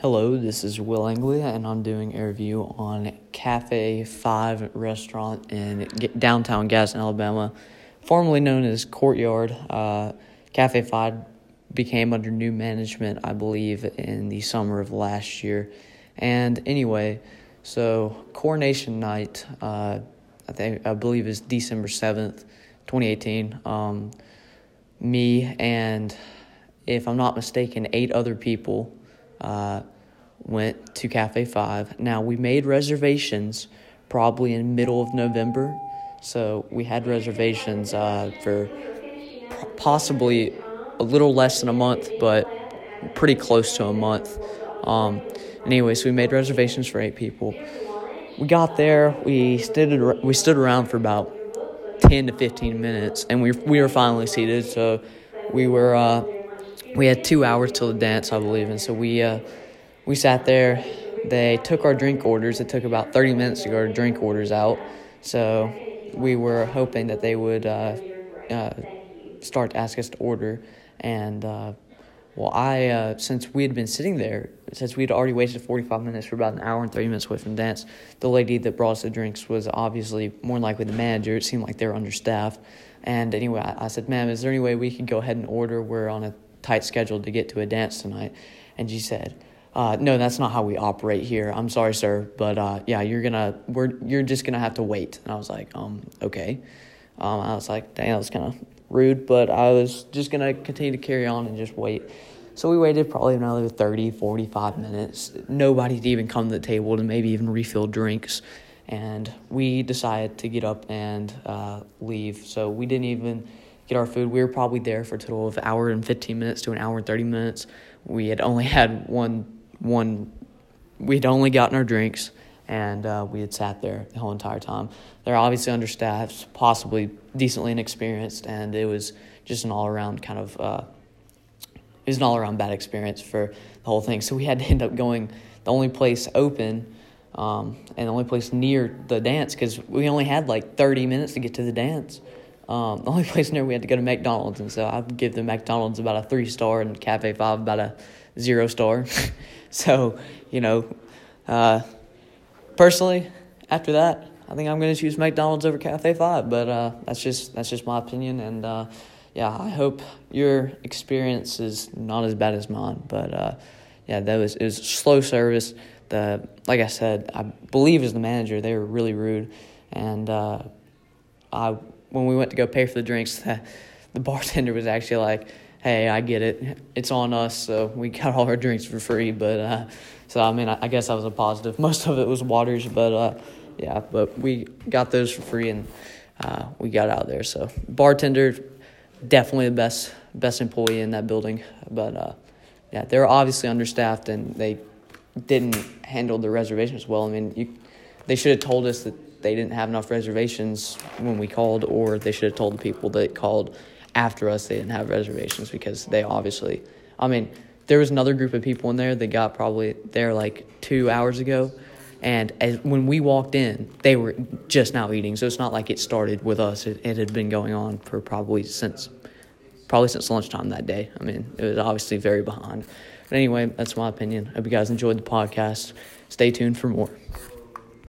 Hello, this is Will Anglia, and I'm doing a review on Cafe 5 restaurant in downtown Gadsden, Alabama, formerly known as Courtyard. Uh, Cafe 5 became under new management, I believe, in the summer of last year. And anyway, so Coronation Night, uh, I think I believe is December 7th, 2018. Um, me and, if I'm not mistaken, eight other people uh, went to Cafe 5. Now, we made reservations probably in middle of November. So we had reservations uh, for possibly a little less than a month, but pretty close to a month. Um, anyway, so we made reservations for eight people. We got there. We stood we stood around for about ten to fifteen minutes, and we we were finally seated. So we were uh, we had two hours till the dance, I believe, and so we uh, we sat there. They took our drink orders. It took about thirty minutes to get our drink orders out, so we were hoping that they would uh, uh start to ask us to order. And uh, well, I uh, since we had been sitting there, since we had already wasted forty five minutes for about an hour and thirty minutes away from dance, the lady that brought us the drinks was obviously more likely the manager. It seemed like they were understaffed. And anyway, I, I said, "Ma'am, is there any way we could go ahead and order? We're on a tight schedule to get to a dance tonight. And she said, uh, no, that's not how we operate here. I'm sorry, sir, but uh, yeah, you're gonna we're you're just gonna have to wait. And I was like, um, okay. Um, I was like, dang, that was kind of rude, but I was just gonna continue to carry on and just wait. So we waited probably another 30, 45 minutes. Nobody to even come to the table to maybe even refill drinks. And we decided to get up and uh, leave. So we didn't even get our food. We were probably there for a total of hour and 15 minutes to an hour and 30 minutes. We had only had one, one we had only gotten our drinks, and uh, we had sat there the whole entire time. They're obviously understaffed, possibly decently inexperienced, and it was just an all around kind of, uh, it was an all around bad experience for the whole thing. So we had to end up going the only place open. Um, and the only place near the dance because we only had like 30 minutes to get to the dance. Um, the only place near we had to go to McDonald's, and so I would give the McDonald's about a three star and Cafe Five about a zero star. so, you know, uh, personally, after that, I think I'm going to choose McDonald's over Cafe Five. But uh, that's just that's just my opinion, and uh, yeah, I hope your experience is not as bad as mine. But uh, yeah, that was it was slow service. The like I said, I believe as the manager, they were really rude, and uh, I when we went to go pay for the drinks, the, the bartender was actually like, "Hey, I get it. It's on us, so we got all our drinks for free." But uh, so I mean, I, I, guess that was a positive. Most of it was waters, but uh, yeah, but we got those for free and uh, we got out there. So bartender, definitely the best best employee in that building. But uh, yeah, they were obviously understaffed and they didn't handle the reservations well. I mean, you, they should have told us that they didn't have enough reservations when we called, or they should have told the people that called after us they didn't have reservations because they obviously, I mean, there was another group of people in there that got probably there like two hours ago. And as, when we walked in, they were just now eating. So it's not like it started with us. It, it had been going on for probably since probably since lunchtime that day. I mean, it was obviously very behind. But anyway, that's my opinion. Hope you guys enjoyed the podcast. Stay tuned for more.